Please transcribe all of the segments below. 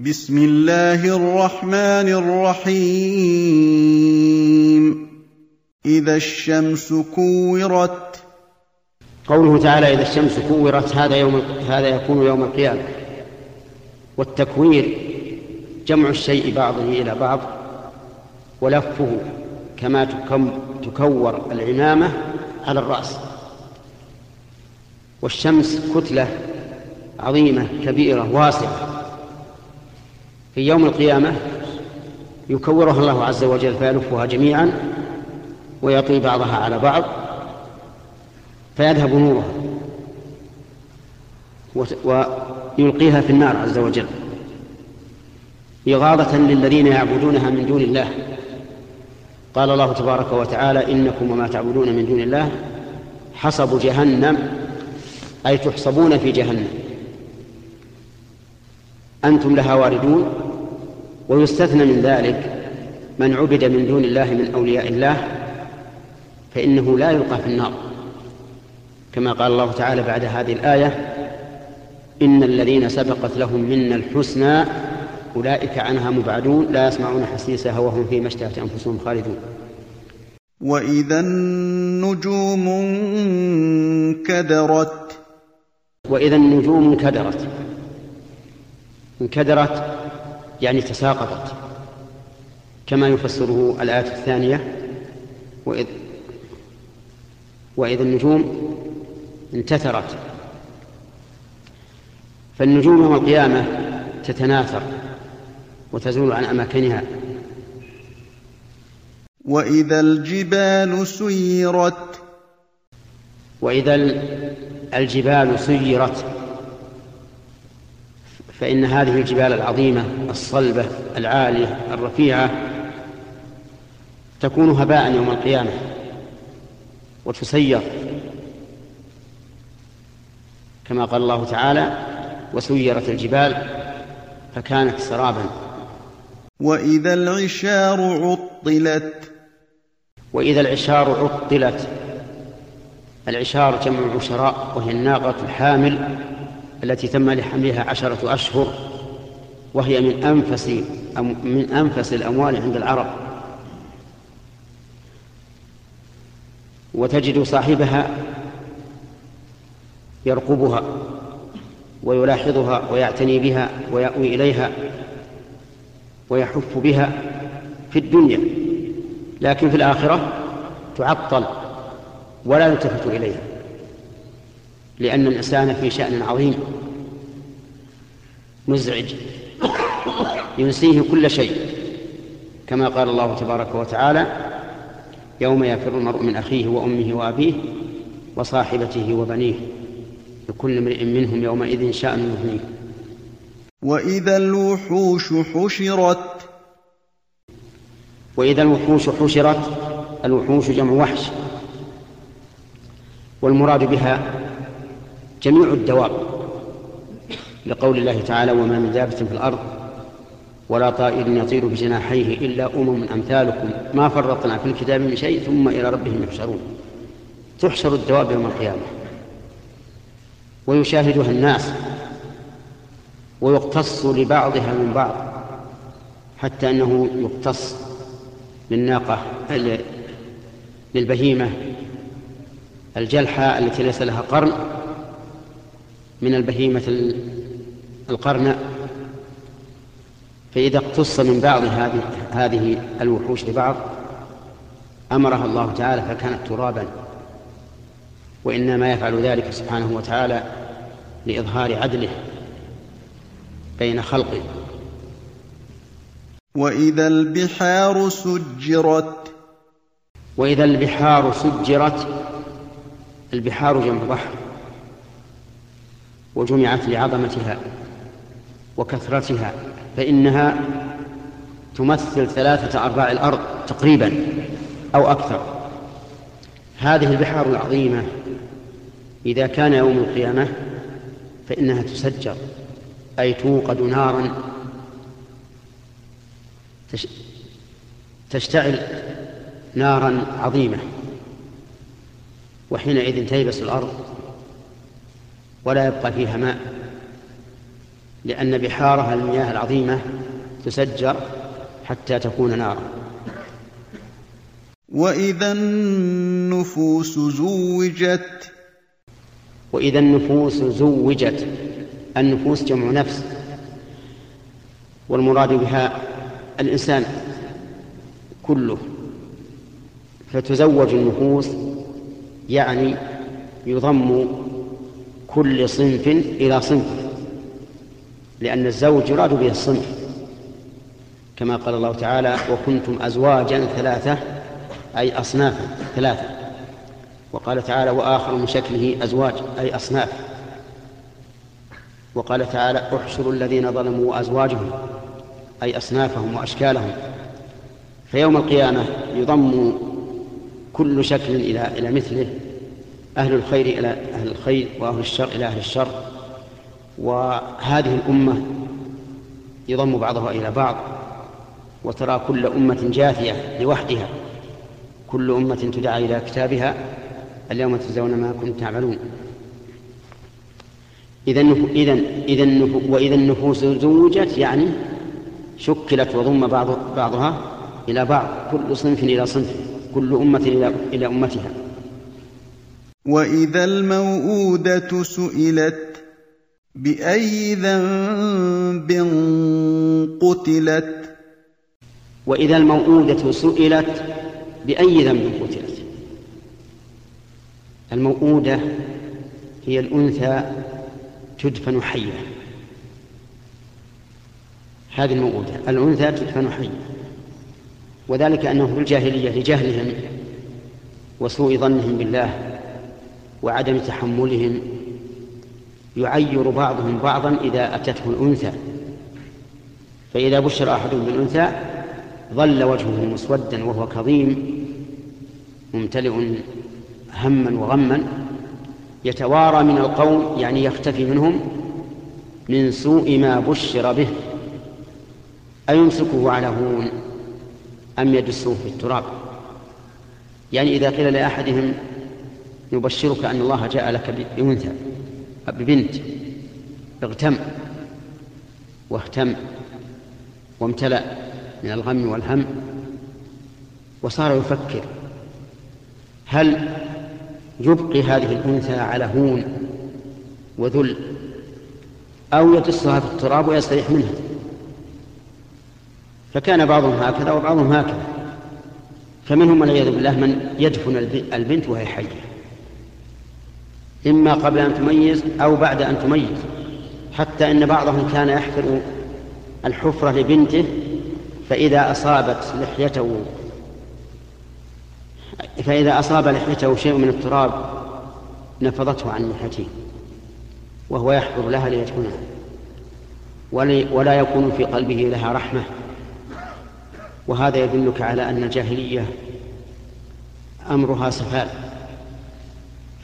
بسم الله الرحمن الرحيم. إذا الشمس كورت. قوله تعالى إذا الشمس كورت هذا يوم هذا يكون يوم القيامة. والتكوير جمع الشيء بعضه إلى بعض ولفه كما تكور العمامة على الرأس. والشمس كتلة عظيمة كبيرة واسعة. في يوم القيامة يكورها الله عز وجل فيلفها جميعا ويطوي بعضها على بعض فيذهب نورها ويلقيها في النار عز وجل إغاظة للذين يعبدونها من دون الله. قال الله تبارك وتعالى إنكم وما تعبدون من دون الله حصب جهنم أي تحصبون في جهنم. أنتم لها واردون. ويستثنى من ذلك من عبد من دون الله من أولياء الله فإنه لا يلقى في النار. كما قال الله تعالى بعد هذه الآية إن الذين سبقت لهم منا الحسنى أولئك عنها مبعدون لا يسمعون حسيسها وهم فيما اشتهت أنفسهم خالدون. وإذا النجوم انكدرت. وإذا النجوم انكدرت. انكدرت يعني تساقطت. كما يفسره الآية الثانية وإذ وإذا النجوم انتثرت. فالنجوم يوم القيامة تتناثر وتزول عن أماكنها. وإذا الجبال سيرت. وإذا الجبال سيرت. فإن هذه الجبال العظيمة الصلبة العالية الرفيعة تكون هباء يوم القيامة وتسير. كما قال الله تعالى وسيرت الجبال فكانت سرابا. وإذا العشار عطلت. وإذا العشار عطلت العشار جمع عشراء وهي الناقة الحامل. التي تم لحملها عشرة أشهر وهي من أنفس من أنفس الأموال عند العرب. وتجد صاحبها يرقبها ويلاحظها ويعتني بها ويأوي إليها ويحف بها في الدنيا لكن في الآخرة تعطل ولا يلتفت إليها. لأن الإنسان في شأن عظيم. مزعج. ينسيه كل شيء. كما قال الله تبارك وتعالى يوم يفر المرء من أخيه وأمه وأبيه وصاحبته وبنيه. لكل امرئ منهم يومئذ شأن يغنيه وإذا الوحوش حشرت. وإذا الوحوش حشرت الوحوش جمع وحش. والمراد بها جميع الدواب لقول الله تعالى وما من دابة في الأرض ولا طائر يطير بجناحيه إلا أمم أمثالكم ما فرطنا في الكتاب من شيء ثم إلى ربهم يحشرون تحشر الدواب يوم القيامة ويشاهدها الناس ويقتص لبعضها من بعض حتى أنه يقتص للناقة للبهيمة الجلحة التي ليس لها قرن من البهيمة القرن. فإذا اقتص من بعض هذه هذه الوحوش لبعض أمرها الله تعالى فكانت ترابا. وإنما يفعل ذلك سبحانه وتعالى لإظهار عدله بين خلقه. وإذا البحار سجرت. وإذا البحار سجرت البحار جمع بحر وجمعت لعظمتها وكثرتها فإنها تمثل ثلاثة أرباع الأرض تقريبا أو أكثر. هذه البحار العظيمة إذا كان يوم القيامة فإنها تسجر أي توقد نارا تشتعل نارا عظيمة وحينئذ تيبس الأرض ولا يبقى فيها ماء لأن بحارها المياه العظيمة تسجر حتى تكون نارا. وإذا النفوس زوجت. وإذا النفوس زوجت النفوس جمع نفس. والمراد بها الإنسان كله. فتزوج النفوس يعني يضم كل صنف إلى صنف لأن الزوج يراد به الصنف. كما قال الله تعالى وكنتم أزواجا ثلاثة أي أصنافا ثلاثة. وقال تعالى وآخر من شكله أزواج أي أصناف. وقال تعالى احشروا الذين ظلموا وأزواجهم أي أصنافهم وأشكالهم. فيوم القيامة يضم كل شكل إلى إلى مثله. أهل الخير إلى أهل الخير وأهل الشر إلى أهل الشر. وهذه الأمة يضم بعضها إلى بعض وترى كل أمة جاثية لوحدها. كل أمة تدعى إلى كتابها. اليوم تجزون ما كنتم تعملون. إذا إذا إذا وإذا النفوس زوجت يعني شكلت وضم بعض بعضها إلى بعض. كل صنف إلى صنف. كل أمة إلى إلى أمتها. وإذا الموءودة سئلت بأي ذنب قتلت وإذا الموءودة سئلت بأي ذنب قتلت الموءودة هي الأنثى تدفن حية. هذه الموءودة الأنثى تدفن حية. وذلك أنه في الجاهلية لجهلهم وسوء ظنهم بالله. وعدم تحملهم يعير بعضهم بعضا إذا أتته الأنثى. فإذا بشر أحدهم بالأنثى ظل وجهه مسودا وهو كظيم ممتلئ هما وغما يتوارى من القوم يعني يختفي منهم من سوء ما بشر به. أيمسكه على هون أم يدسه في التراب؟ يعني إذا قيل لأحدهم نبشرك أن الله جاء لك بأنثى ببنت. اغتم واهتم وامتلأ من الغم والهم وصار يفكر. هل يبقي هذه الأنثى على هون وذل أو يدسها في التراب ويستريح منها؟ فكان بعضهم هكذا وبعضهم هكذا. فمنهم والعياذ بالله من يدفن البنت وهي حية. إما قبل أن تميز أو بعد أن تميز حتى إن بعضهم كان يحفر الحفرة لبنته فإذا أصابت لحيته فإذا أصاب لحيته شيء من التراب نفضته عن لحيته وهو يحفر لها ليدفنها ولا يكون في قلبه لها رحمة. وهذا يدلك على أن الجاهلية أمرها سفال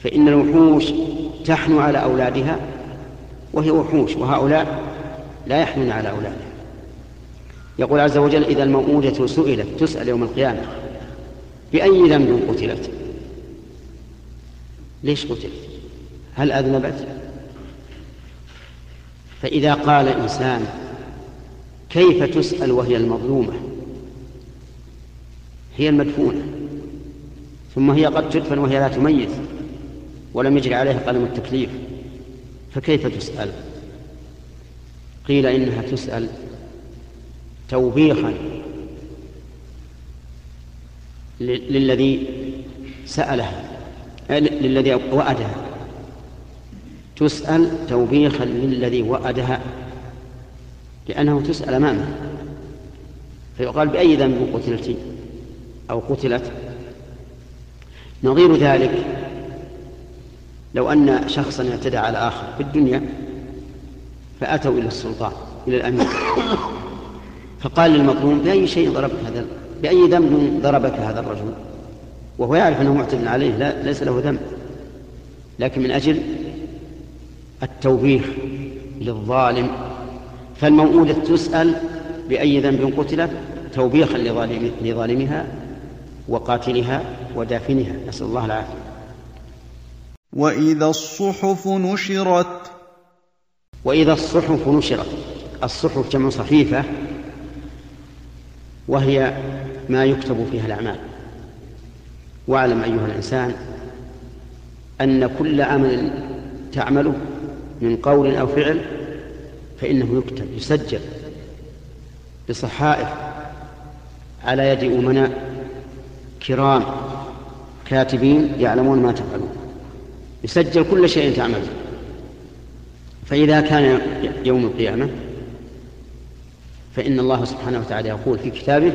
فإن الوحوش تحنو على أولادها وهي وحوش وهؤلاء لا يحنون على أولادها يقول عز وجل إذا الموءودة سئلت تسأل يوم القيامة بأي ذنب قتلت؟ ليش قتلت؟ هل أذنبت؟ فإذا قال إنسان كيف تسأل وهي المظلومة؟ هي المدفونة ثم هي قد تدفن وهي لا تميز. ولم يجري عليها قلم التكليف فكيف تسأل؟ قيل إنها تسأل توبيخا للذي سألها للذي وأدها. تسأل توبيخا للذي وأدها لأنه تسأل أمامه. فيقال بأي ذنب قتلت أو قتلت؟ نظير ذلك لو أن شخصا اعتدى على آخر في الدنيا فأتوا إلى السلطان إلى الأمير. فقال للمظلوم بأي شيء ضربك هذا بأي ذنب ضربك هذا الرجل؟ وهو يعرف أنه معتد عليه لا ليس له ذنب. لكن من أجل التوبيخ للظالم فالموءودة تسأل بأي ذنب قتلت؟ توبيخا لظالمها وقاتلها ودافنها. نسأل الله العافية. وإذا الصحف نشرت. وإذا الصحف نشرت. الصحف جمع صحيفة وهي ما يكتب فيها الأعمال. واعلم أيها الإنسان أن كل عمل تعمله من قول أو فعل فإنه يكتب يسجل بصحائف على يد أمناء كرام كاتبين يعلمون ما تفعلون. يسجل كل شيء تعمله فإذا كان يوم القيامة فإن الله سبحانه وتعالى يقول في كتابه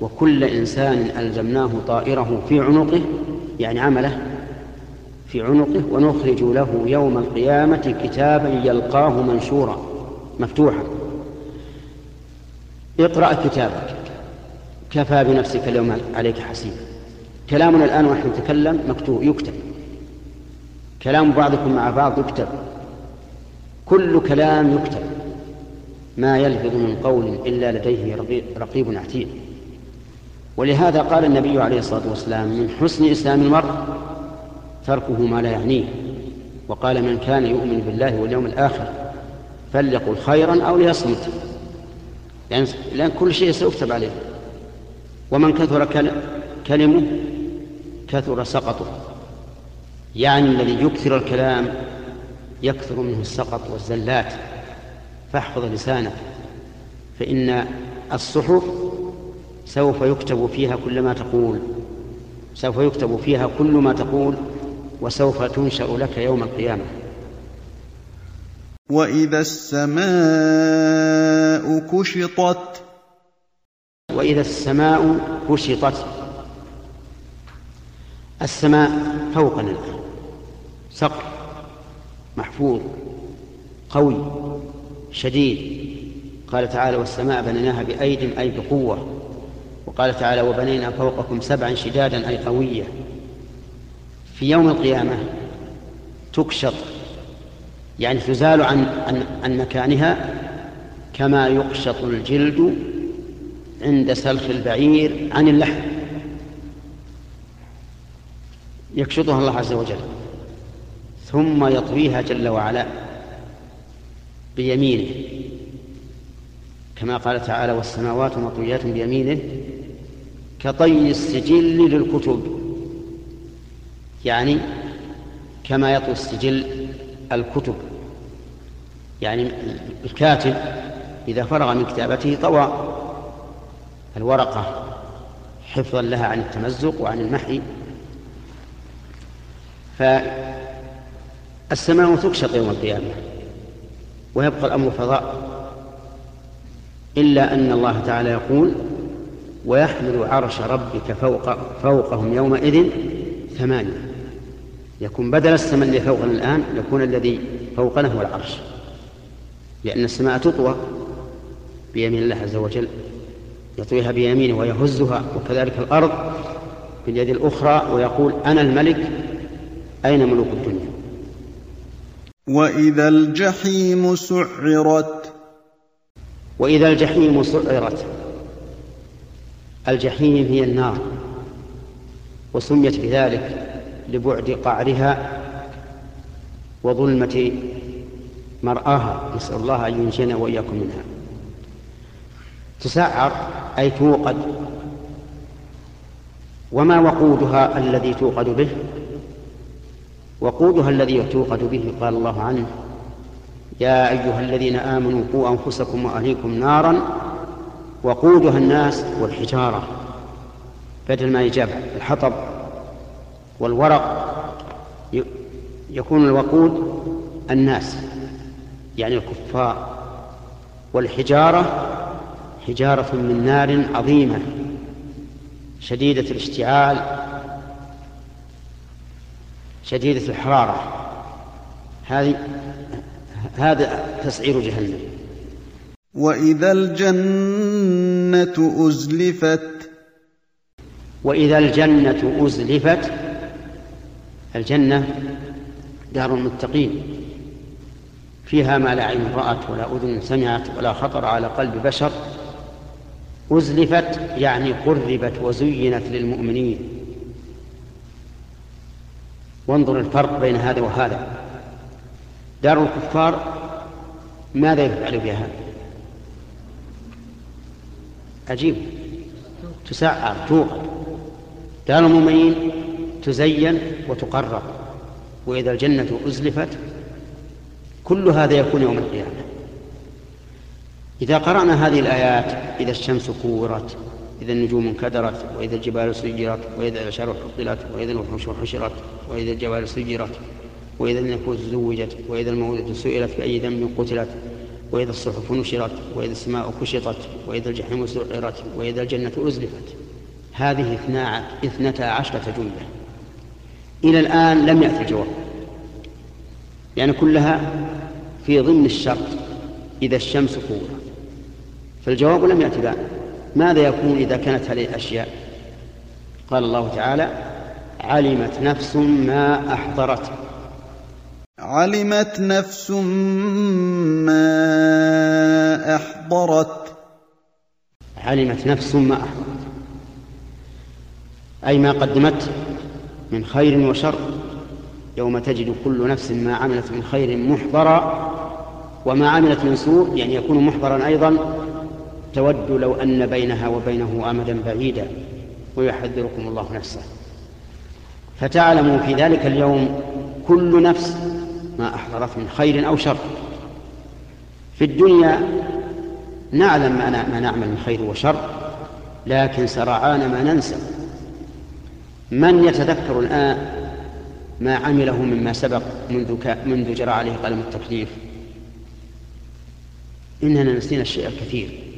وكل إنسان ألزمناه طائره في عنقه يعني عمله في عنقه ونخرج له يوم القيامة كتابا يلقاه منشورا مفتوحا. اقرأ كتابك. كفى بنفسك اليوم عليك حسيبا. كلامنا الآن ونحن نتكلم مكتوب يكتب. كلام بعضكم مع بعض يكتب. كل كلام يكتب. ما يلفظ من قول إلا لديه رقيب عتيد. ولهذا قال النبي عليه الصلاة والسلام من حسن إسلام المرء تركه ما لا يعنيه. وقال من كان يؤمن بالله واليوم الآخر فليقل خيرا أو ليصمت. يعني لأن كل شيء سيكتب عليه. ومن كثر كلمه كثر سقطه. يعني الذي يكثر الكلام يكثر منه السقط والزلات. فاحفظ لسانك فإن الصحف سوف يكتب فيها كل ما تقول سوف يكتب فيها كل ما تقول وسوف تنشأ لك يوم القيامة. وإذا السماء كشطت وإذا السماء كشطت السماء فوقنا الآن. سقف محفوظ قوي شديد. قال تعالى والسماء بنيناها بأيد أي بقوة. وقال تعالى وبنينا فوقكم سبعا شدادا أي قوية. في يوم القيامة تكشط يعني تزال عن, عن, عن مكانها كما يقشط الجلد عند سلخ البعير عن اللحم. يكشطها الله عز وجل ثم يطويها جل وعلا بيمينه كما قال تعالى والسماوات مطويات بيمينه كطي السجل للكتب. يعني كما يطوي السجل الكتب يعني الكاتب إذا فرغ من كتابته طوى الورقة حفظا لها عن التمزق وعن المحي فالسماء تكشط يوم القيامة ويبقى الأمر فضاء إلا أن الله تعالى يقول ويحمل عرش ربك فوق فوقهم يومئذ ثمانية. يكون بدل السماء اللي فوقنا الآن يكون الذي فوقنا هو العرش لأن السماء تطوى بيمين الله عز وجل يطويها بيمينه ويهزها وكذلك الأرض باليد الأخرى ويقول أنا الملك أين ملوك الدنيا؟ وإذا الجحيم سعرت. وإذا الجحيم سعرت. الجحيم هي النار وسميت بذلك لبعد قعرها وظلمة مرآها. نسأل الله أن ينجينا وإياكم منها. تسعر أي توقد وما وقودها الذي توقد به؟ وقودها الذي توقد به قال الله عنه يا أيها الذين آمنوا قوا أنفسكم وأهليكم نارا وقودها الناس والحجارة. بدل ما يجاب الحطب والورق يكون الوقود الناس يعني الكفار. والحجارة حجارة من نار عظيمة شديدة الاشتعال شديدة الحرارة. هذه هذا تسعير جهنم. وإذا الجنة أزلفت. وإذا الجنة أزلفت الجنة دار المتقين. فيها ما لا عين رأت ولا أذن سمعت ولا خطر على قلب بشر. أزلفت يعني قربت وزينت للمؤمنين. وانظر الفرق بين هذا وهذا. دار الكفار ماذا يفعل بها؟ عجيب. تسعر توقد دار المؤمنين تزين وتقرب. وإذا الجنة أزلفت كل هذا يكون يوم القيامة. إذا قرأنا هذه الآيات إذا الشمس كورت إذا النجوم انكدرت وإذا الجبال سجرت وإذا العشار حطلت وإذا الوحوش حشرت وإذا الجبال سجرت وإذا النفوس زوجت وإذا الموءودة سئلت بأي ذنب قتلت وإذا الصحف نشرت وإذا السماء كشطت وإذا الجحيم سعرت وإذا الجنة أزلفت. هذه اثنتا عشرة جملة. إلى الآن لم يأتي الجواب. يعني كلها في ضمن الشرط. إذا الشمس كورت. فالجواب لم يأتي بعد ماذا يكون إذا كانت هذه الأشياء؟ قال الله تعالى علمت نفس ما أحضرت. علمت نفس ما أحضرت. علمت نفس ما أحضرت. أي ما قدمت من خير وشر يوم تجد كل نفس ما عملت من خير محضرا وما عملت من سوء يعني يكون محضرا أيضا تود لو أن بينها وبينه أمدا بعيدا ويحذركم الله نفسه. فتعلم في ذلك اليوم كل نفس ما أحضرت من خير أو شر. في الدنيا نعلم ما نعمل من خير وشر لكن سرعان ما ننسى. من يتذكر الآن ما عمله مما سبق منذ, منذ جرى عليه قلم التكليف؟ إننا نسينا الشيء الكثير.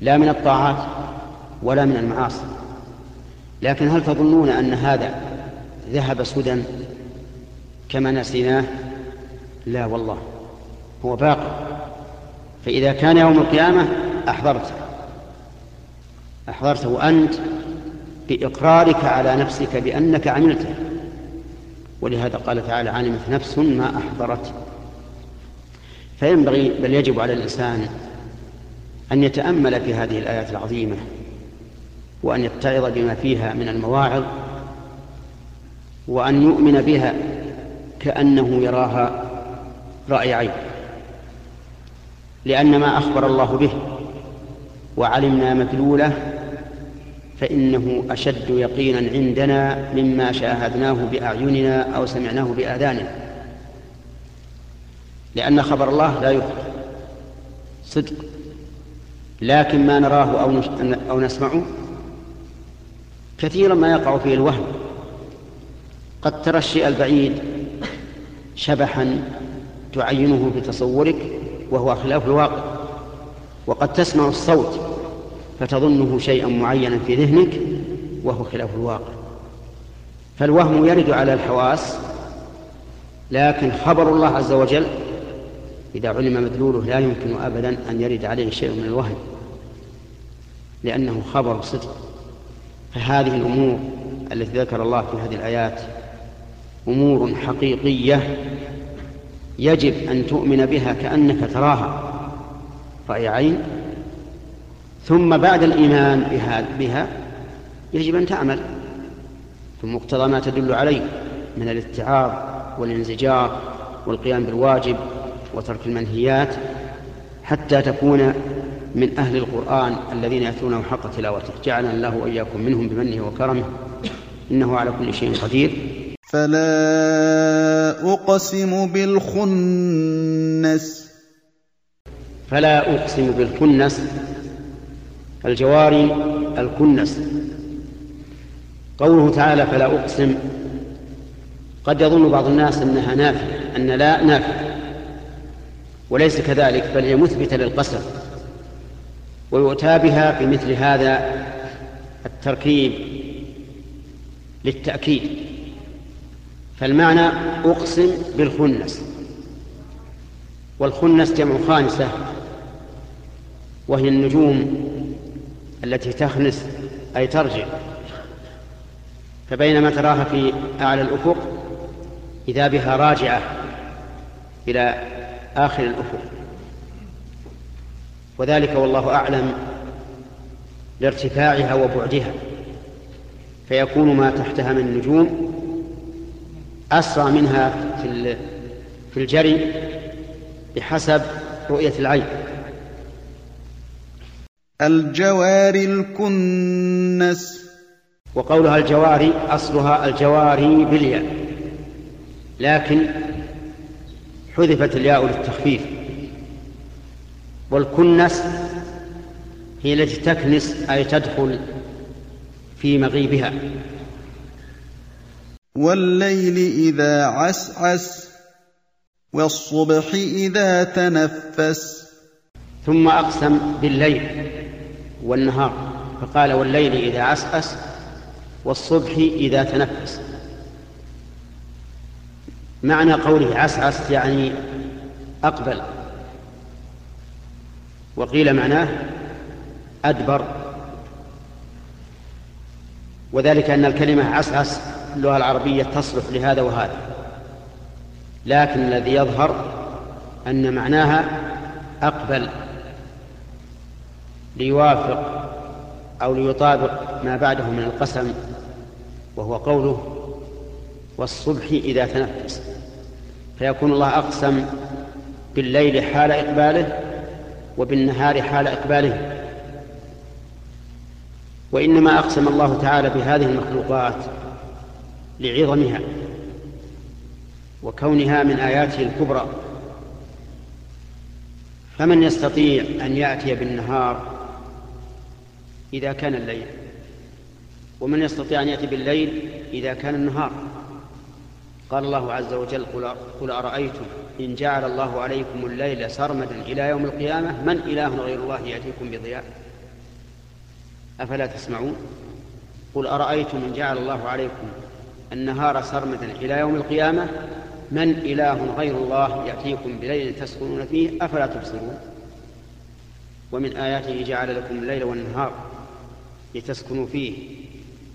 لا من الطاعات ولا من المعاصي. لكن هل تظنون أن هذا ذهب سدى كما نسيناه؟ لا والله هو باقي فإذا كان يوم القيامة أحضرته أحضرته أنت بإقرارك على نفسك بأنك عملته. ولهذا قال تعالى علمت نفس ما أحضرت. فينبغي بل يجب على الإنسان أن يتأمل في هذه الآيات العظيمة وأن يتعظ بما فيها من المواعظ وأن يؤمن بها كأنه يراها رأي عين. لأن ما أخبر الله به وعلمنا مدلوله فإنه أشد يقينا عندنا مما شاهدناه بأعيننا أو سمعناه بآذاننا. لأن خبر الله لا يخبر صدق. لكن ما نراه أو, أو نسمعه كثيرا ما يقع فيه الوهم. قد ترى الشيء البعيد شبحا تعينه بتصورك وهو خلاف الواقع. وقد تسمع الصوت فتظنه شيئا معينا في ذهنك وهو خلاف الواقع. فالوهم يرد على الحواس لكن خبر الله عز وجل إذا علم مدلوله لا يمكن أبدا أن يرد عليه شيء من الوهم لأنه خبر صدق. فهذه الأمور التي ذكر الله في هذه الآيات أمور حقيقية يجب أن تؤمن بها كأنك تراها رأي عين. ثم بعد الإيمان بها, بها يجب أن تعمل. بمقتضى ما تدل عليه من الاتعاظ والانزجار والقيام بالواجب وترك المنهيات حتى تكون من أهل القرآن الذين يتلونه حق تلاوته. جعلنا الله وإياكم منهم بمنه وكرمه. إنه على كل شيء قدير. فلا أقسم بالخنس. فلا أقسم بالخنس. الجواري الكنس. قوله تعالى فلا أقسم. قد يظن بعض الناس أنها نافية أن لا نافية وليس كذلك بل هي مثبتة للقسم ويؤتى بها في مثل هذا التركيب للتأكيد. فالمعنى أقسم بالخنس. والخنس جمع خانسة وهي النجوم التي تخنس أي ترجع. فبينما تراها في أعلى الأفق إذا بها راجعة إلى آخر الأفق. وذلك والله أعلم لارتفاعها وبعدها فيكون ما تحتها من النجوم أسرع منها في في الجري بحسب رؤية العين. الجوار الكنس. وقولها الجواري أصلها الجواري بالياء لكن حذفت الياء للتخفيف. والكنس هي التي تكنس أي تدخل في مغيبها. والليل إذا عسعس والصبح إذا تنفس. ثم أقسم بالليل والنهار فقال والليل إذا عسعس والصبح إذا تنفس. معنى قوله عسعس يعني أقبل. وقيل معناه أدبر. وذلك أن الكلمة عسعس اللغة العربية تصلح لهذا وهذا. لكن الذي يظهر أن معناها أقبل. ليوافق أو ليطابق ما بعده من القسم وهو قوله والصبح إذا تنفس. فيكون الله أقسم بالليل حال إقباله وبالنهار حال إقباله. وإنما أقسم الله تعالى بهذه المخلوقات لعظمها وكونها من آياته الكبرى. فمن يستطيع أن يأتي بالنهار إذا كان الليل ومن يستطيع أن يأتي بالليل إذا كان النهار. قال الله عز وجل قل أرأيتم إن جعل الله عليكم الليل سرمدا إلى يوم القيامة من إله غير الله يأتيكم بضياء؟ أفلا تسمعون؟ قل أرأيتم إن جعل الله عليكم النهار سرمدا إلى يوم القيامة من إله غير الله يأتيكم بليل تسكنون فيه؟ أفلا تبصرون؟ ومن آياته جعل لكم الليل والنهار لتسكنوا فيه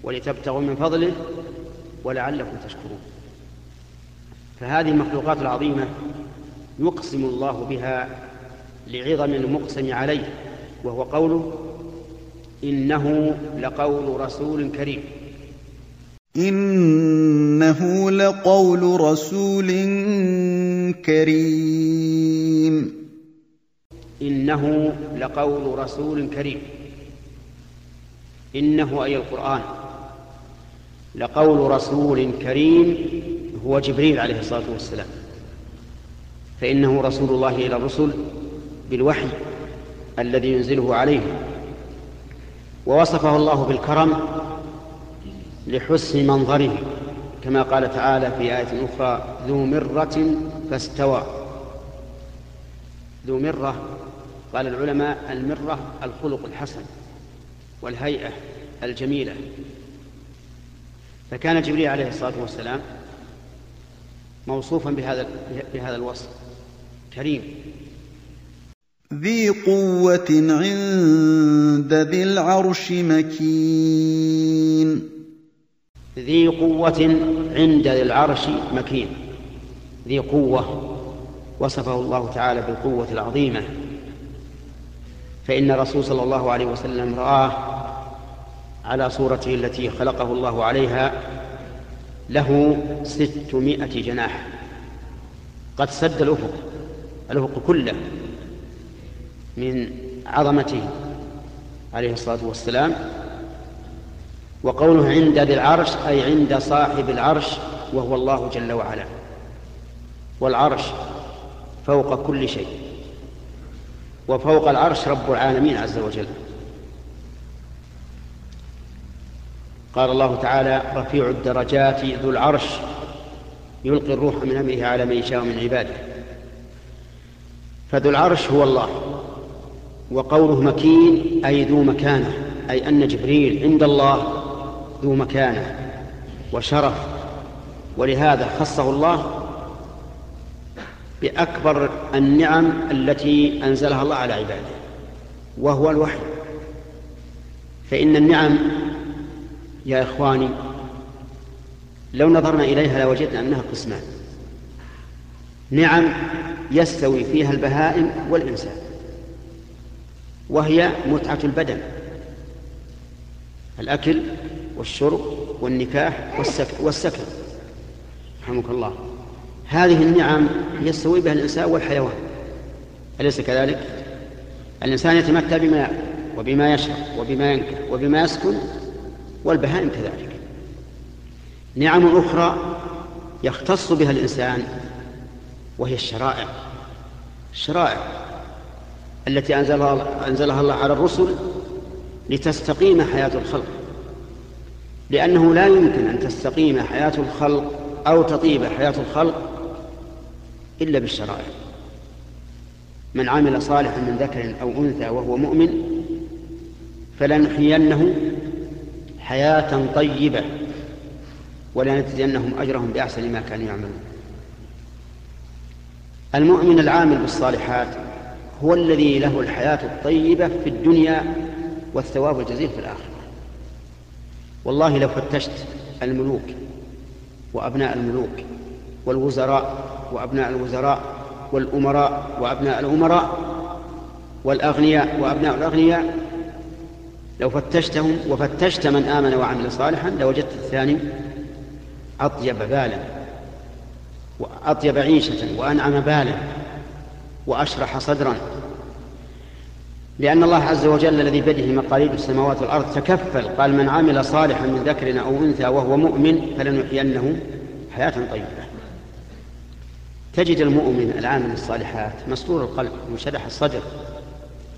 ولتبتغوا من فضله ولعلكم تشكرون. فهذه المخلوقات العظيمة يقسم الله بها لعظم المقسم عليه وهو قوله إنه لقول رسول كريم. إنه لقول رسول كريم. إنه لقول رسول كريم. إنه أي القرآن. لقول رسول كريم هو جبريل عليه الصلاة والسلام. فإنه رسول الله إلى الرسل بالوحي الذي ينزله عليهم. ووصفه الله بالكرم لحسن منظره كما قال تعالى في آية أخرى ذو مرة فاستوى ذو مرة قال العلماء المرة الخلق الحسن والهيئة الجميلة. فكان جبريل عليه الصلاة والسلام موصوفا بهذا بهذا الوصف. كريم. ذي قوة عند ذي العرش مكين. ذي قوة عند ذي العرش مكين. ذي قوة. وصفه الله تعالى بالقوة العظيمة. فإن الرسول صلى الله عليه وسلم رآه على صورته التي خلقه الله عليها له ستمائة جناح. قد سد الأفق الأفق كله من عظمته عليه الصلاة والسلام. وقوله عند ذي العرش أي عند صاحب العرش وهو الله جل وعلا. والعرش فوق كل شيء. وفوق العرش رب العالمين عز وجل. قال الله تعالى رفيع الدرجات ذو العرش يلقي الروح من أمره على من يشاء من عباده. فذو العرش هو الله وقوله مكين أي ذو مكانة أي أن جبريل عند الله ذو مكانة وشرف. ولهذا خصه الله بأكبر النعم التي أنزلها الله على عباده وهو الوحي. فإن النعم يا إخواني لو نظرنا إليها لوجدنا أنها قسمان. نعم يستوي فيها البهائم والإنسان وهي متعة البدن الأكل والشرب والنكاح والسكن, رحمك الله. هذه النعم يستوي بها الإنسان والحيوان. أليس كذلك؟ الإنسان يتمتع بما يأكل وبما يشرب وبما ينكح وبما يسكن والبهائم كذلك. نعم أخرى يختص بها الإنسان وهي الشرائع. الشرائع التي أنزلها, أنزلها الله على الرسل لتستقيم حياة الخلق. لأنه لا يمكن أن تستقيم حياة الخلق أو تطيب حياة الخلق إلا بالشرائع. من عمل صالحا من ذكر أو أنثى وهو مؤمن فلنحيينه حياة طيبة ولنجزينهم أجرهم بأحسن ما كانوا يعملون. المؤمن العامل بالصالحات هو الذي له الحياة الطيبة في الدنيا والثواب الجزيل في الآخرة. والله لو فتشت الملوك وأبناء الملوك والوزراء وأبناء الوزراء والأمراء وأبناء الأمراء والأغنياء وأبناء الأغنياء لو فتشتهم وفتشت من آمن وعمل صالحا لوجدت الثاني أطيب بالا وأطيب عيشة وأنعم بالا وأشرح صدرا. لأن الله عز وجل الذي بيده مقاليد السماوات والأرض تكفل قال من عمل صالحا من ذكر أو أنثى وهو مؤمن فلنحيينه حياة طيبة. تجد المؤمن العامل الصالحات مسرور القلب منشرح الصدر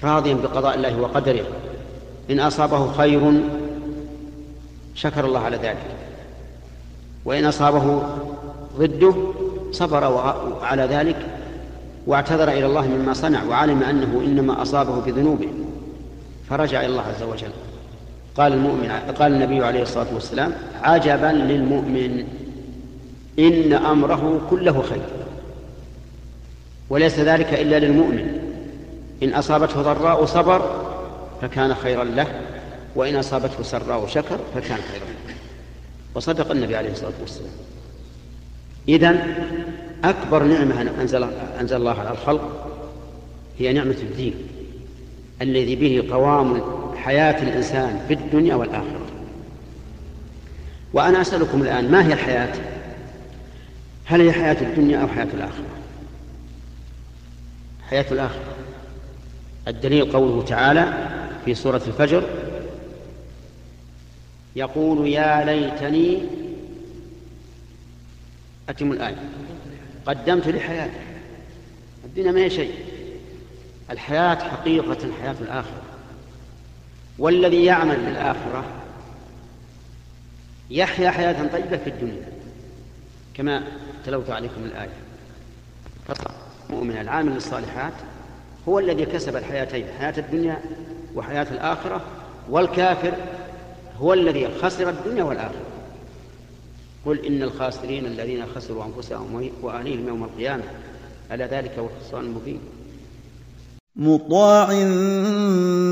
راضيا بقضاء الله وقدره. إن أصابه خير شكر الله على ذلك. وإن أصابه ضده صبر على ذلك واعتذر إلى الله مما صنع وعلم أنه إنما أصابه بذنوبه فرجع إلى الله عز وجل. قال المؤمن قال النبي عليه الصلاة والسلام عجبا للمؤمن إن أمره كله خير. وليس ذلك إلا للمؤمن. إن أصابته ضراء صبر فكان خيرا له وإن أصابته سراء شكر فكان خيرا له. وصدق النبي عليه الصلاة والسلام. إذن أكبر نعمة أنزل, أنزل الله على الخلق هي نعمة الدين الذي به قوام حياة الإنسان في الدنيا والآخرة. وأنا أسألكم الآن ما هي الحياة؟ هل هي حياة الدنيا أو حياة الآخرة؟ حياة الآخرة. الدليل قوله تعالى في سورة الفجر يقول يا ليتني أتم الآية. قدمت لحياتي. الدنيا ما هي شيء. الحياة حقيقة حياة الآخرة. والذي يعمل للآخرة يحيا حياة طيبة في الدنيا. كما تلوت عليكم الآية. المؤمن العامل للصالحات هو الذي كسب الحياتين. حياة الدنيا وحياة الآخرة والكافر هو الذي خسر الدنيا والآخرة. قل إن الخاسرين الذين خسروا أنفسهم وأهليهم يوم القيامة ألا ذلك هو الخسران المبين. مطاع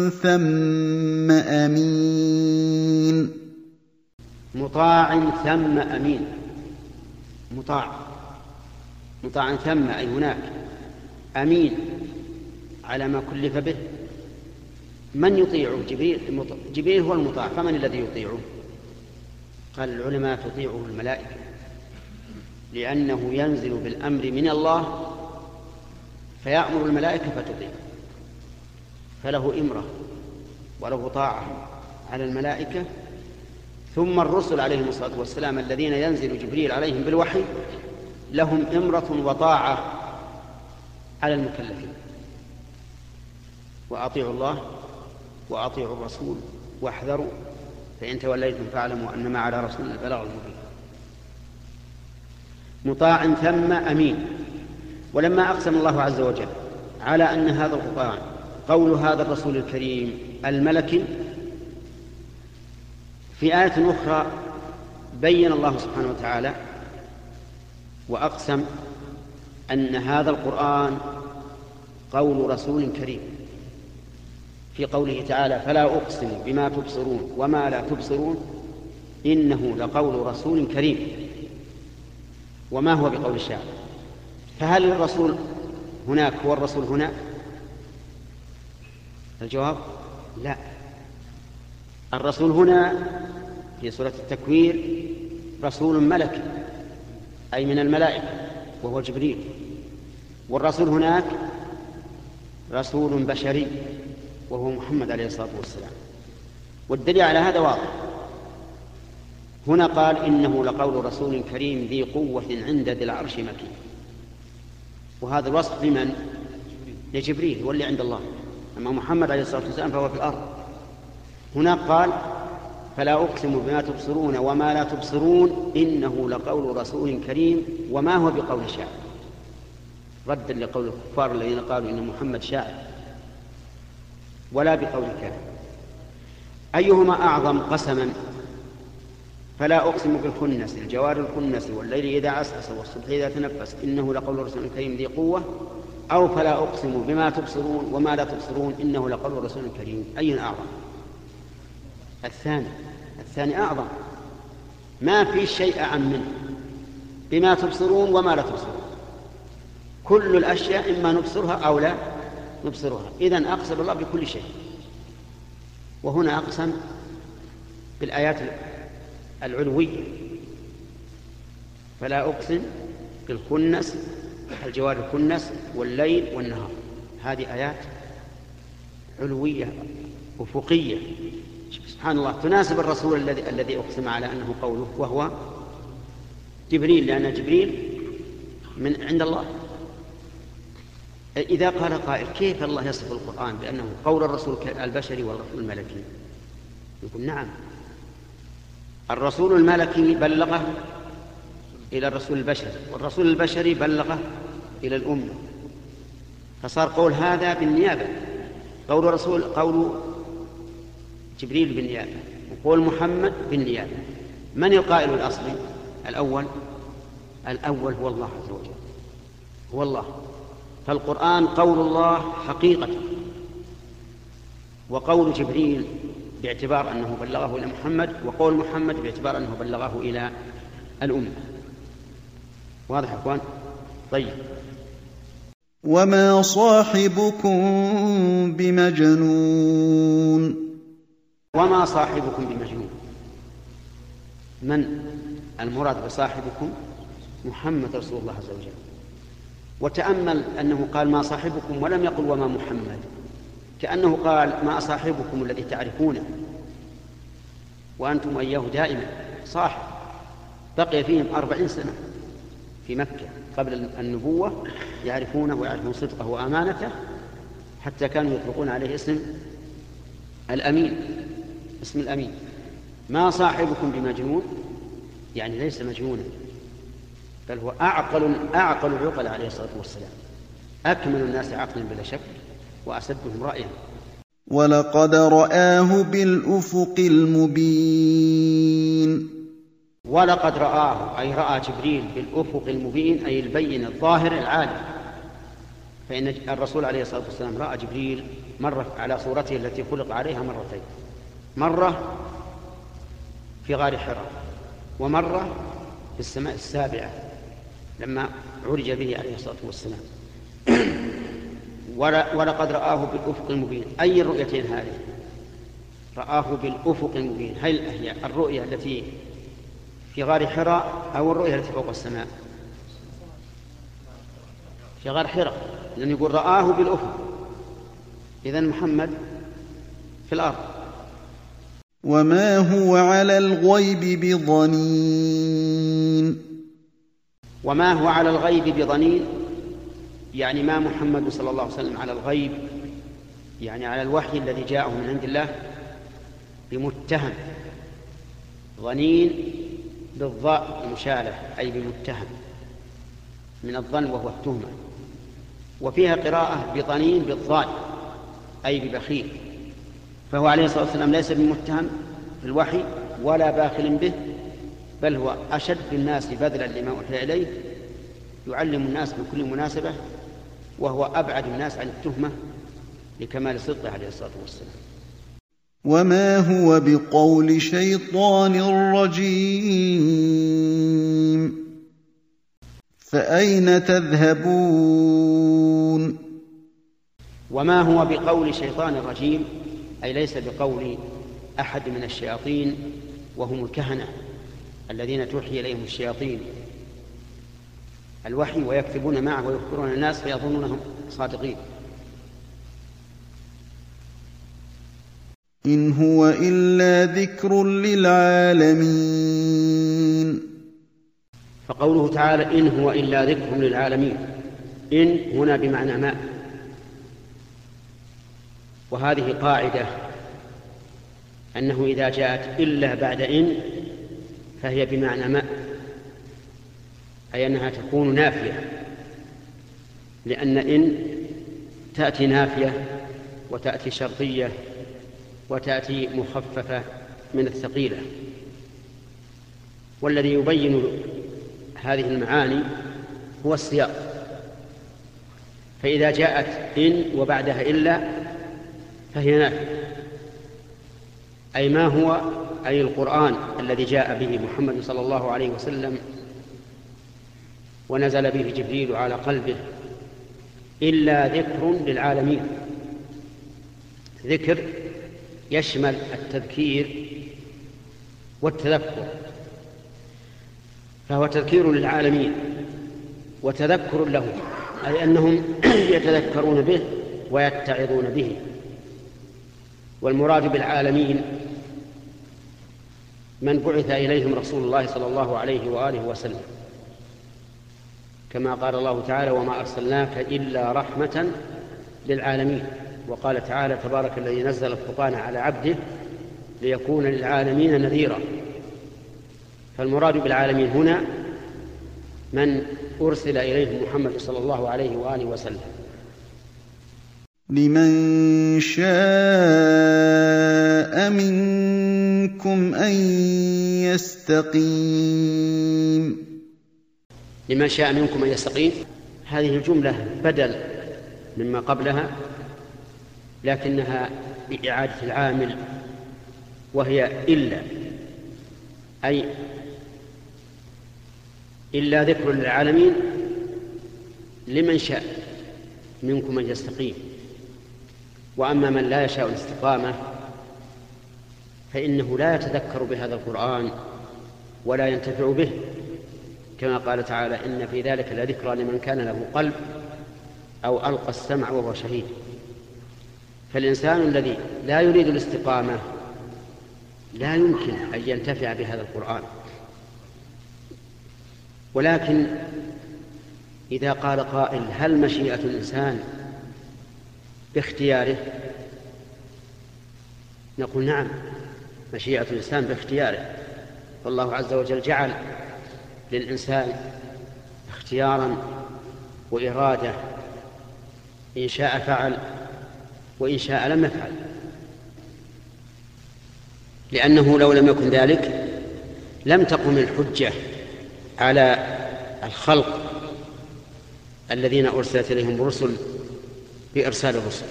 ثم أمين. مطاع ثم أمين. مطاع. مطاع ثم أي هناك. أمين على ما كلف به. من يطيعه جبريل جبريل هو المطاع فمن الذي يطيعه؟ قال العلماء تطيعه الملائكة لأنه ينزل بالأمر من الله فيأمر الملائكة فتطيع فله إمرة وله طاعة على الملائكة ثم الرسل عليهم الصلاة والسلام الذين ينزل جبريل عليهم بالوحي لهم إمرة وطاعة على المكلفين. وأطيعوا الله وأطيعوا الرسول واحذروا فإن توليتم فاعلموا أنما على رسول البلاغ المبين. مطاع ثم أمين. ولما أقسم الله عز وجل على أن هذا القرآن قول هذا الرسول الكريم الملك في آية أخرى بين الله سبحانه وتعالى وأقسم أن هذا القرآن قول رسول كريم. في قوله تعالى فلا أقسم بما تبصرون وما لا تبصرون إنه لقول رسول كريم. وما هو بقول الشاعر؟ فهل الرسول هناك هو الرسول هنا؟ الجواب لا. الرسول هنا في سورة التكوير رسول ملك أي من الملائكة وهو جبريل. والرسول هناك رسول بشري. وهو محمد عليه الصلاة والسلام. والدليل على هذا واضح. هنا قال إنه لقول رسول كريم ذي قوة عند ذي العرش مكين. وهذا الوصف لمن؟ لجبريل واللي عند الله. أما محمد عليه الصلاة والسلام فهو في الأرض. هناك قال فلا أقسم بما تبصرون وما لا تبصرون إنه لقول رسول كريم وما هو بقول شاعر. ردا لقول الكفار الذين قالوا إن محمد شاعر. ولا بقول كافر أيهما أعظم قسما؟ فلا أقسم بالخنس الجوار الخنس والليل إذا عسعس والصبح إذا تنفس إنه لقول رسول كريم ذي قوة. أو فلا أقسم بما تبصرون وما لا تبصرون إنه لقول رسول كريم. أي أعظم الثاني. الثاني أعظم. ما في شيء أعم منه. بما تبصرون وما لا تبصرون. كل الأشياء إما نبصرها أو لا. نبصرها. إذا أقسم الله بكل شيء. وهنا أقسم بالآيات العلوية. فلا أقسم بالكنس الجوار الكنس والليل والنهار. هذه آيات علوية أفقية سبحان الله. تناسب الرسول الذي الذي أقسم على أنه قوله وهو جبريل لأن جبريل من عند الله. إذا قال قائل كيف الله يصف القرآن بأنه قول الرسول البشري والرسول الملكي؟ يقول نعم. الرسول الملكي بلغه إلى الرسول البشري والرسول البشري بلغه إلى الأمة. فصار قول هذا بالنيابة. قول رسول قول جبريل بالنيابة وقول محمد بالنيابة. من القائل الأصلي؟ الأول. الأول هو الله عز وجل. هو الله. فالقرآن قول الله حقيقة وقول جبريل باعتبار أنه بلغه إلى محمد وقول محمد باعتبار أنه بلغه إلى الأمة. واضح أخوان؟ طيب. وما صاحبكم بمجنون. وما صاحبكم بمجنون. من المراد بصاحبكم؟ محمد رسول الله عز وجل. وتأمل أنه قال ما صاحبكم ولم يقل وما محمد. كأنه قال ما صاحبكم الذي تعرفونه. وأنتم إياه دائما. صاحب بقي فيهم أربعين سنة في مكة قبل النبوة يعرفونه ويعرفون صدقه وأمانته حتى كانوا يطلقون عليه اسم الأمين. اسم الأمين. ما صاحبكم بمجنون يعني ليس مجنونا. بل هو أعقل أعقل العقل عليه الصلاة والسلام. أكمل الناس عقلا بلا شك وأسدهم رأيا. ولقد رآه بالأفق المبين. ولقد رآه أي رأى جبريل بالأفق المبين أي البين الظاهر العالي فإن الرسول عليه الصلاة والسلام رأى جبريل مرة على صورته التي خلق عليها مرتين. مرة في غار حراء ومرة في السماء السابعة. لما عرج به عليه الصلاة والسلام. ولقد رآه بالأفق المبين. أي الرؤيتين هذه؟ رآه بالأفق المبين. هل هي الرؤية التي في غار حراء أو الرؤية التي فوق السماء؟ في غار حراء. لأن يقول رآه بالأفق. إذا محمد في الأرض. وما هو على الغيب بضنين. وما هو على الغيب بضنين؟ يعني ما محمد صلى الله عليه وسلم على الغيب يعني على الوحي الذي جاءه من عند الله؟ بمتهم. ظنين بالضاء المشالة أي بمتهم. من الظن وهو التهمة. وفيها قراءة بضنين بالضاد أي ببخيل. فهو عليه الصلاة والسلام ليس بمتهم في الوحي ولا باخل به بل هو أشد الناس بذلا لما أوحي إليه يعلم الناس بكل مناسبة وهو أبعد الناس عن التهمة لكمال صدقه عليه الصلاة والسلام. وما هو بقول شيطان رجيم فأين تذهبون؟ وما هو بقول شيطان رجيم أي ليس بقول أحد من الشياطين وهم الكهنة. الذين توحي إليهم الشياطين الوحي ويكتبون معه ويذكرون الناس فيظنونهم صادقين. إن هو إلا ذكر للعالمين. فقوله تعالى إن هو إلا ذكر للعالمين. إن هنا بمعنى ما. وهذه قاعدة أنه إذا جاءت إلا بعد إن فهي بمعنى ما؟ أي أنها تكون نافية. لأن إن تأتي نافية وتأتي شرطية وتأتي مخففة من الثقيلة. والذي يبين هذه المعاني هو السياق. فإذا جاءت إن وبعدها إلا فهي نافية. أي ما هو أي القرآن الذي جاء به محمد صلى الله عليه وسلم ونزل به جبريل على قلبه إلا ذكر للعالمين. ذكر يشمل التذكير والتذكر فهو تذكير للعالمين وتذكر لهم أي أنهم يتذكرون به ويتعظون به. والمراد بالعالمين من بعث إليهم رسول الله صلى الله عليه وآله وسلم. كما قال الله تعالى وما أرسلناك إلا رحمة للعالمين. وقال تعالى تبارك الذي نزل الفرقان على عبده ليكون للعالمين نذيرا. فالمراد بالعالمين هنا من أرسل إليهم محمد صلى الله عليه وآله وسلم. لمن شاء يستقيم. لمن شاء منكم أن يستقيم. هذه الجملة بدل مما قبلها لكنها بإعادة العامل وهي إلا أي إلا ذكر للعالمين لمن شاء منكم أن يستقيم. وأما من لا يشاء الاستقامة فإنه لا يتذكر بهذا القرآن ولا ينتفع به. كما قال تعالى إن في ذلك لذكرى لمن كان له قلب أو ألقى السمع وهو شهيد. فالإنسان الذي لا يريد الاستقامة لا يمكن أن ينتفع بهذا القرآن. ولكن إذا قال قائل هل مشيئة الإنسان باختياره؟ نقول نعم مشيئة الإنسان باختياره. فالله عز وجل جعل للإنسان اختيارا وإرادة إن شاء فعل وإن شاء لم يفعل لأنه لو لم يكن ذلك لم تقم الحجة على الخلق الذين أرسلت إليهم الرسل بإرسال الرسل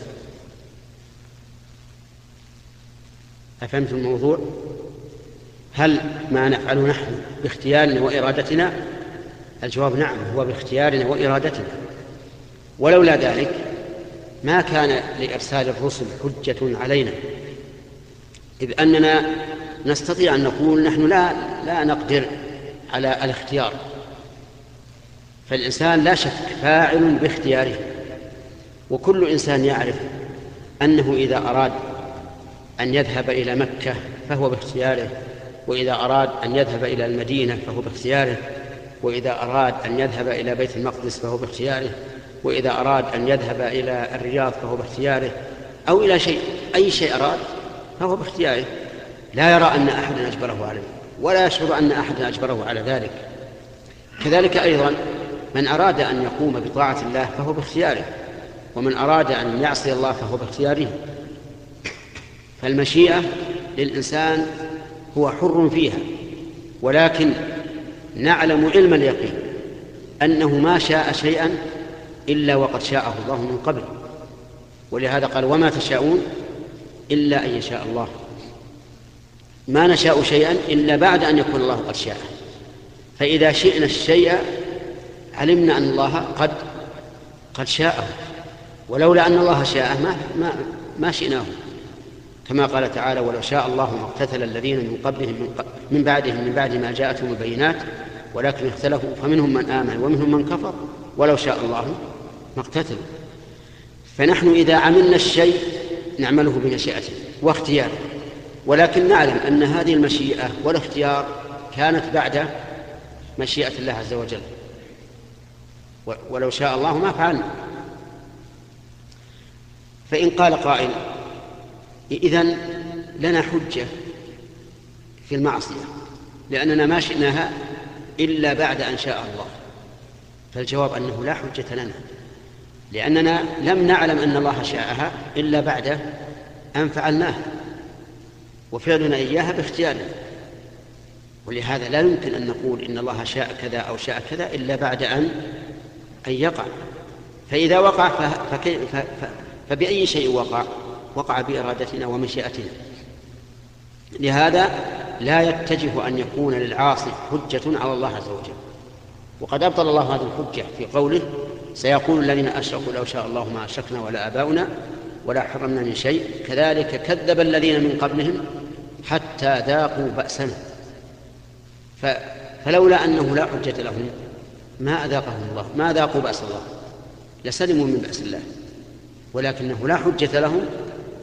أفهمت الموضوع؟ هل ما نفعله نحن باختيارنا وإرادتنا؟ الجواب نعم هو باختيارنا وإرادتنا. ولولا ذلك ما كان لإرسال الرسل حجة علينا. إذ أننا نستطيع أن نقول نحن لا لا نقدر على الاختيار. فالإنسان لا شك فاعل باختياره. وكل إنسان يعرف أنه إذا أراد أن يذهب إلى مكة فهو باختياره. وإذا أراد أن يذهب إلى المدينة فهو باختياره وإذا أراد أن يذهب إلى بيت المقدس فهو باختياره وإذا أراد أن يذهب إلى الرياض فهو باختياره أو إلى شيء أي شيء أراد فهو باختياره. لا يرى أن أحدا أجبره عليه ولا يشعر أن أحدا أجبره على ذلك. كذلك أيضا من أراد أن يقوم بطاعة الله فهو باختياره ومن أراد أن يعصي الله فهو باختياره. فالمشيئة للإنسان هو حر فيها ولكن نعلم علم اليقين أنه ما شاء شيئا إلا وقد شاءه الله من قبل. ولهذا قال وما تشاءون إلا أن يشاء الله. ما نشاء شيئا إلا بعد أن يكون الله قد شاء فإذا شئنا الشيء علمنا أن الله قد قد شاءه. ولولا أن الله شاءه ما ما ما شئناه. كما قال تعالى ولو شاء الله ما اقتتل الذين من قبلهم من, من بعدهم من بعد ما جاءتهم البينات ولكن اختلفوا فمنهم من آمن ومنهم من كفر. ولو شاء الله ما اقتتلوا فنحن إذا عملنا الشيء نعمله بمشيئته واختيار ولكن نعلم أن هذه المشيئة والاختيار كانت بعد مشيئة الله عز وجل. ولو شاء الله ما فعلنا. فإن قال قائل إذن لنا حجة في المعصية لأننا ما شئناها إلا بعد أن شاء الله. فالجواب أنه لا حجة لنا لأننا لم نعلم أن الله شاءها إلا بعد أن فعلناها وفعلنا إياها باختيارنا. ولهذا لا يمكن أن نقول إن الله شاء كذا أو شاء كذا إلا بعد أن أن يقع. فإذا وقع فبأي شيء وقع؟ وقع بإرادتنا ومشيئتنا. لهذا لا يتجه أن يكون للعاصي حجة على الله عز وجل. وقد أبطل الله هذه الحجة في قوله سيقول الذين أشركوا لو شاء الله ما أشركنا ولا آباؤنا ولا حرمنا من شيء. كذلك كذب الذين من قبلهم حتى ذاقوا بأسنا. فلولا أنه لا حجة لهم ما أذاقهم الله ما ذاقوا بأس الله. لسلموا من بأس الله. ولكنه لا حجة لهم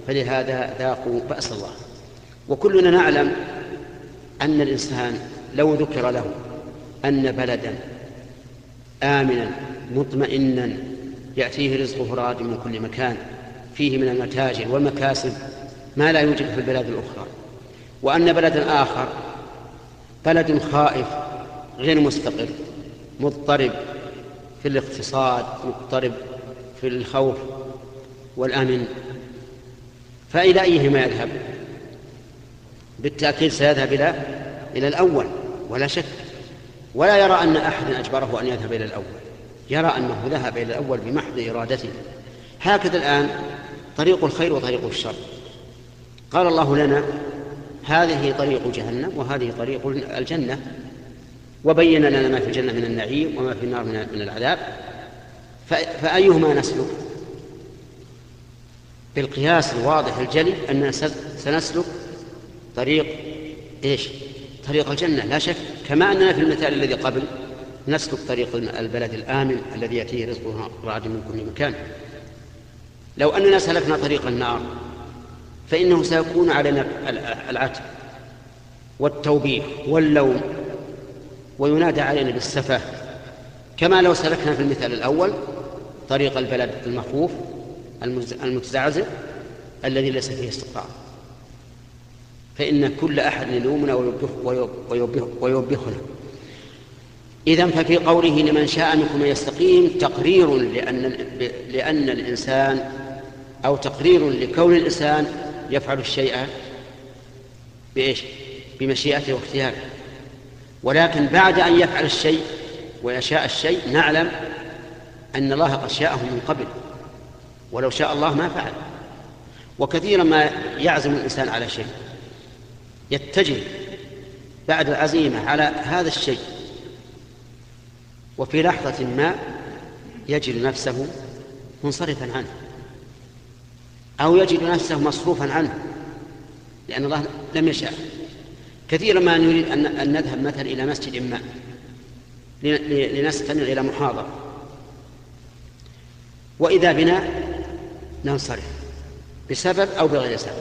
فلهذا ذاقوا بأس الله. وكلنا نعلم أن الإنسان لو ذكر له أن بلدا آمنا مطمئنا يأتيه رزقه راد من كل مكان فيه من المتاجر والمكاسب ما لا يوجد في البلاد الأخرى. وأن بلدا آخر بلد خائف غير مستقر مضطرب في الاقتصاد مضطرب في الخوف والأمن. فإلى أيهما يذهب؟ بالتأكيد سيذهب إلى إلى الأول ولا شك. ولا يرى أن أحدا أجبره أن يذهب إلى الأول. يرى أنه ذهب إلى الأول بمحض إرادته. هكذا الآن طريق الخير وطريق الشر. قال الله لنا هذه طريق جهنم وهذه طريق الجنة. وبين لنا ما في الجنة من النعيم وما في النار من العذاب. فأيهما نسلك؟ بالقياس الواضح الجلي أننا سنسلك طريق إيش؟ طريق الجنة لا شك كما أننا في المثال الذي قبل نسلك طريق البلد الآمن الذي يأتيه رزقه رعد من كل مكان. لو أننا سلكنا طريق النار فإنه سيكون علينا العتب والتوبيخ واللوم وينادى علينا بالسفة. كما لو سلكنا في المثال الأول طريق البلد المخوف المتزعزع الذي ليس فيه استقرار. فإن كل أحد يلومنا ويوبخ ويوبخنا. إذا ففي قوله لمن شاء منكم أن يستقيم تقرير لأن لأن الإنسان أو تقرير لكون الإنسان يفعل الشيء بإيش؟ بمشيئته واختياره. ولكن بعد أن يفعل الشيء ويشاء الشيء نعلم أن الله قد شاءه من قبل. ولو شاء الله ما فعل. وكثيرا ما يعزم الإنسان على شيء. يتجه بعد العزيمة على هذا الشيء. وفي لحظة ما يجد نفسه منصرفا عنه. أو يجد نفسه مصروفا عنه. لأن الله لم يشاء. كثيرا ما نريد أن نذهب مثلا إلى مسجد ما. لنستمع إلى محاضرة. وإذا بنا ننصرف بسبب أو بغير سبب.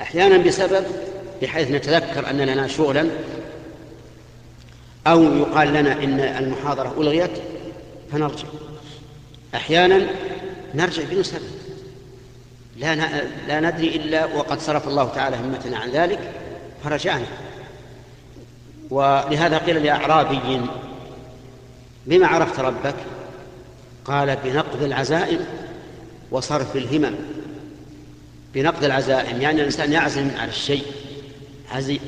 أحيانا بسبب بحيث نتذكر أن لنا شغلا أو يقال لنا إن المحاضرة ألغيت فنرجع. أحيانا نرجع بدون سبب. لا لا ندري إلا وقد صرف الله تعالى همتنا عن ذلك فرجعنا. ولهذا قيل لأعرابي بما عرفت ربك؟ قال بنقض العزائم. وصرف الهمم بنقض العزائم يعني الإنسان يعزم على الشيء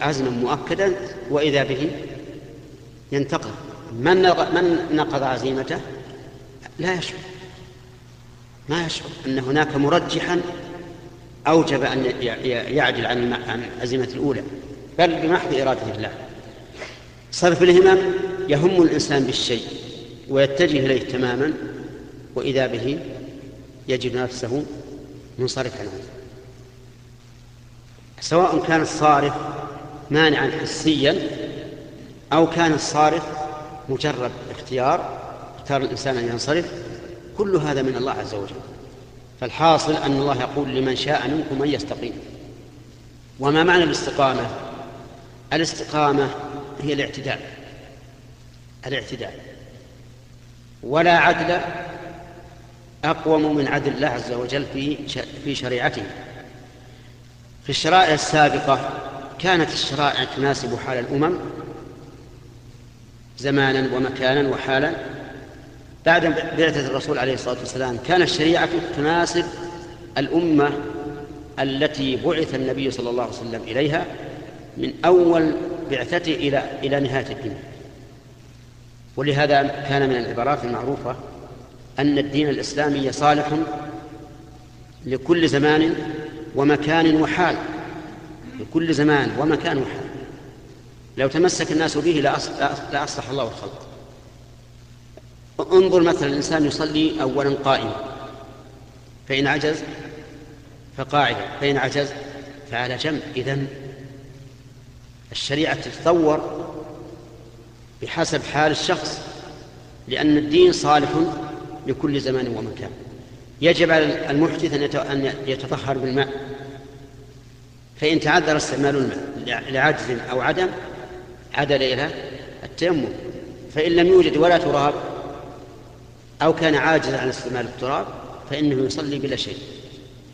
عزما مؤكدا وإذا به ينتقض من من نقض عزيمته؟ لا يشعر. ما يشعر أن هناك مرجحا أوجب أن يعدل عن العزيمة الأولى بل بمحض إرادة الله. صرف الهمم يهم الإنسان بالشيء ويتجه إليه تماما وإذا به يجد نفسه منصرفا عنه. سواء كان الصارف مانعا حسيا أو كان الصارف مجرد اختيار اختار الإنسان أن ينصرف كل هذا من الله عز وجل. فالحاصل أن الله يقول لمن شاء منكم أن يستقيم. وما معنى الاستقامة؟ الاستقامة هي الاعتدال الاعتدال ولا عدل أقوم من عدل الله عز وجل في في شريعته. في الشرائع السابقة كانت الشرائع تناسب حال الأمم زمانا ومكانا وحالا. بعد بعثة الرسول عليه الصلاة والسلام كانت الشريعة تناسب الأمة التي بعث النبي صلى الله عليه وسلم إليها من أول بعثته إلى إلى نهاية الدين ولهذا كان من العبارات المعروفة أن الدين الإسلامي صالح لكل زمان ومكان وحال. لكل زمان ومكان وحال. لو تمسك الناس به لأصلح الله الخلق. انظر مثلا الإنسان يصلي أولا قائما. فإن عجز فقاعدا. فإن عجز فعلى جنب. إذن الشريعة تتطور بحسب حال الشخص لأن الدين صالح لكل زمان ومكان. يجب على المحدث أن يتطهر بالماء. فإن تعذر استعمال الماء لعجز أو عدم عدل إلى التيمم. فإن لم يوجد ولا تراب أو كان عاجزا عن استعمال التراب فإنه يصلي بلا شيء.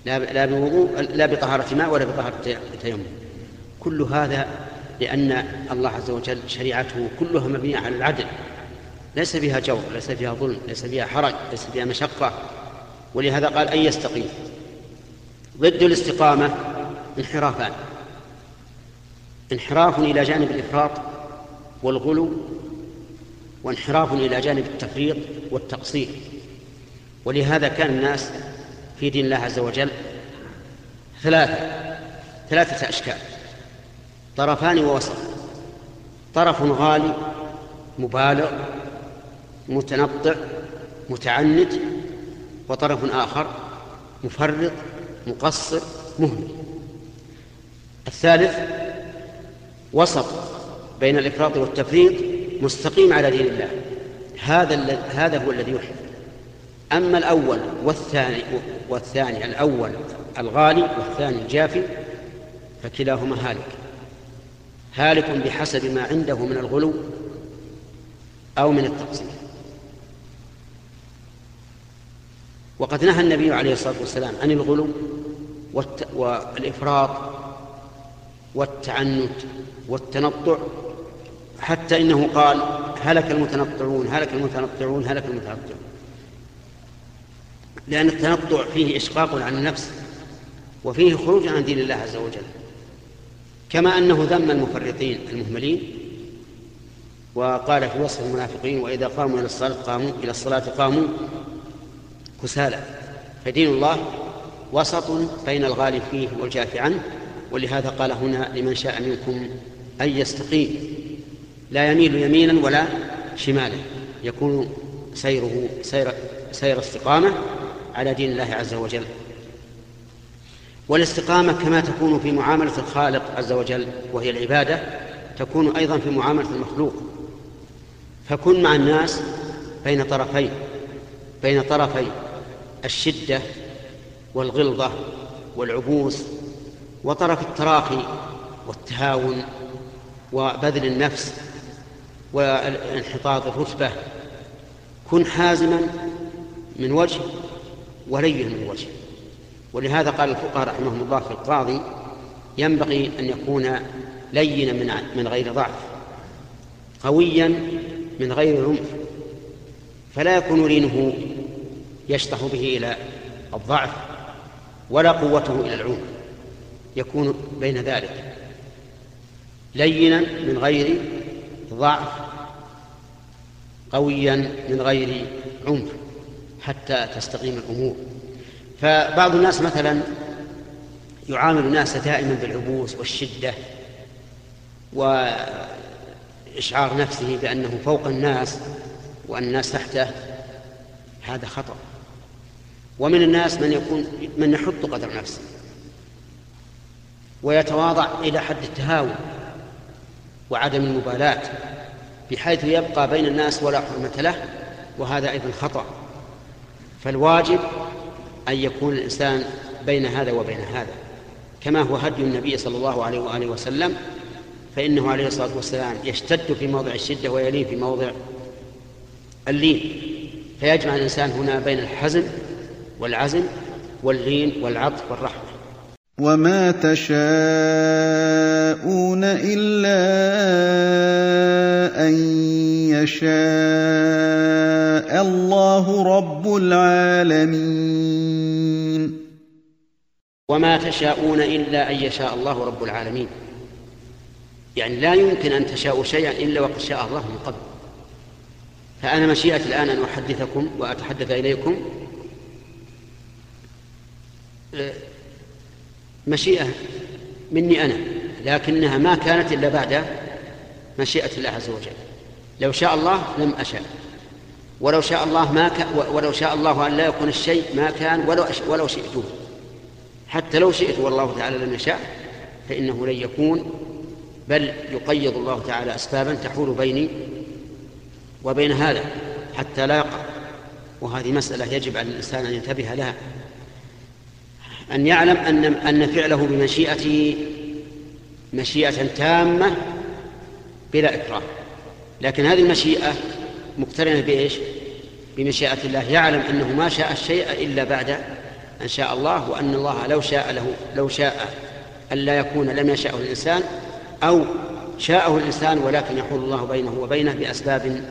لا لا بوضوء لا بطهارة ماء ولا بطهارة تيمم. كل هذا لأن الله عز وجل شريعته كلها مبنية على العدل. ليس فيها جور ليس فيها ظلم ليس فيها حرج ليس فيها مشقة. ولهذا قال أن يستقيم. ضد الاستقامة انحرافان. انحراف إلى جانب الإفراط والغلو وانحراف إلى جانب التفريط والتقصير. ولهذا كان الناس في دين الله عز وجل ثلاثة ثلاثة أشكال. طرفان ووسط. طرف غالي مبالغ متنطع متعنت وطرف آخر مفرط مقصر مهمل. الثالث وسط بين الإفراط والتفريط مستقيم على دين الله. هذا هذا هو الذي يحب. أما الأول والثاني والثاني الأول الغالي والثاني الجافي فكلاهما هالك. هالك بحسب ما عنده من الغلو أو من التقصير. وقد نهى النبي عليه الصلاة والسلام عن الغلو والإفراط والتعنت والتنطع حتى إنه قال هلك المتنطعون هلك المتنطعون هلك المتنطعون. لأن التنطع فيه إشقاق عن النفس وفيه خروج عن دين الله عز وجل. كما أنه ذم المفرطين المهملين وقال في وصف المنافقين وإذا قاموا إلى الصلاة قاموا إلى الصلاة قاموا. كسالى فدين الله وسط بين الغالي فيه والجاف عنه ولهذا قال هنا لمن شاء منكم أن يستقيم. لا يميل يمينا ولا شمالا يكون سيره سير, سير استقامة على دين الله عز وجل. والاستقامة كما تكون في معاملة الخالق عز وجل وهي العبادة تكون أيضا في معاملة المخلوق. فكن مع الناس بين طرفين بين طرفي الشدة والغلظة والعبوس وطرف التراخي والتهاون وبذل النفس وانحطاط الرتبة كن حازما من وجه ولين من وجه. ولهذا قال الفقهاء رحمهم الله في القاضي ينبغي أن يكون لينا من من غير ضعف قويا من غير عنف فلا يكون لينه يشطح به إلى الضعف ولا قوته إلى العنف. يكون بين ذلك لينا من غير ضعف قويا من غير عنف حتى تستقيم الأمور. فبعض الناس مثلا يعامل الناس دائما بالعبوس والشدة وإشعار نفسه بأنه فوق الناس وأن الناس تحته. هذا خطأ. ومن الناس من يكون من يحط قدر نفسه ويتواضع إلى حد التهاون وعدم المبالاة بحيث يبقى بين الناس ولا حرمة له وهذا أيضا خطأ. فالواجب أن يكون الإنسان بين هذا وبين هذا. كما هو هدي النبي صلى الله عليه وآله وسلم فإنه عليه الصلاة والسلام يشتد في موضع الشدة ويلين في موضع اللين. فيجمع الإنسان هنا بين الحزم والعزم واللين والعطف والرحمة. وما تشاءون إلا أن يشاء الله رب العالمين. وما تشاءون إلا أن يشاء الله رب العالمين. يعني لا يمكن أن تشاءوا شيئا إلا وقد شاء الله من قبل. فأنا مشيئتي الآن أن أحدثكم وأتحدث إليكم مشيئة مني أنا لكنها ما كانت إلا بعد مشيئة الله عز وجل. لو شاء الله لم أشاء. ولو شاء الله ما ك... ولو شاء الله أن لا يكون الشيء ما كان ولو أش... ولو شئته. حتى لو شئت والله تعالى لم يشاء فإنه لن يكون بل يقيض الله تعالى أسبابا تحول بيني وبين هذا حتى لا يقع. وهذه مسألة يجب على الإنسان أن ينتبه لها. أن يعلم أن أن فعله بمشيئته مشيئة تامة بلا إكراه. لكن هذه المشيئة مقترنة بإيش؟ بمشيئة الله. يعلم أنه ما شاء الشيء إلا بعد أن شاء الله وأن الله لو شاء له لو شاء ألا يكون لم يشأه الإنسان أو شاءه الإنسان ولكن يحول الله بينه وبينه بأسباب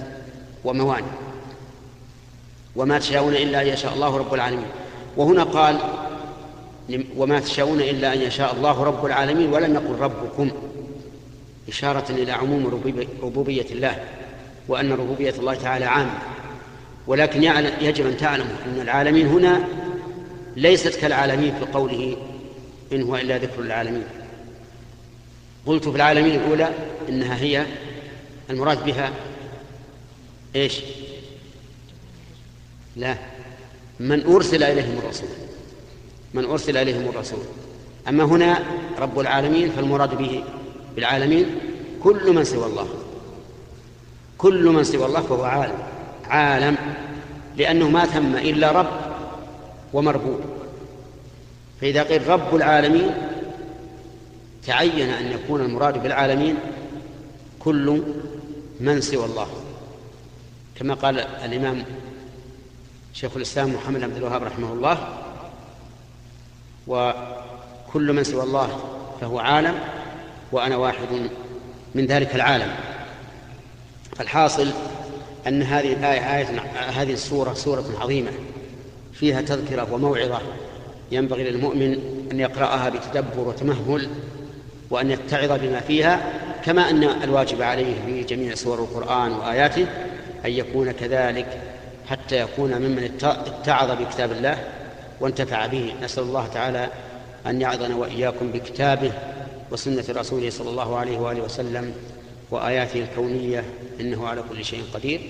وموانع. وما تشاءون إلا أن يشاء الله رب العالمين. وهنا قال وما تشاءون إلا أن يشاء الله رب العالمين ولم يقل ربكم إشارة إلى عموم ربوبية الله وأن ربوبية الله تعالى عامة. ولكن يجب أن تعلموا أن العالمين هنا ليست كالعالمين في قوله إن هو إلا ذكر للعالمين. قلت في العالمين الأولى إنها هي المراد بها إيش؟ لا. من أرسل إليهم الرسول. من أرسل إليهم الرسول. أما هنا رب العالمين فالمراد به بالعالمين كل من سوى الله. كل من سوى الله فهو عالم. عالم لأنه ما ثم إلا رب ومربوب. فإذا قيل رب العالمين تعين أن يكون المراد بالعالمين كل من سوى الله. كما قال الإمام شيخ الإسلام محمد عبد الوهاب رحمه الله وكل من سوى الله فهو عالم وأنا واحد من ذلك العالم. فالحاصل أن هذه الآية آية هذه السورة سورة عظيمة فيها تذكرة وموعظة ينبغي للمؤمن أن يقرأها بتدبر وتمهل وأن يتعظ بما فيها كما أن الواجب عليه في جميع سور القرآن وآياته أن يكون كذلك حتى يكون ممن اتعظ بكتاب الله وانتفع به. نسأل الله تعالى أن يعظنا وإياكم بكتابه وسنة رسوله صلى الله عليه وآله وسلم وآياته الكونية إنه على كل شيء قدير.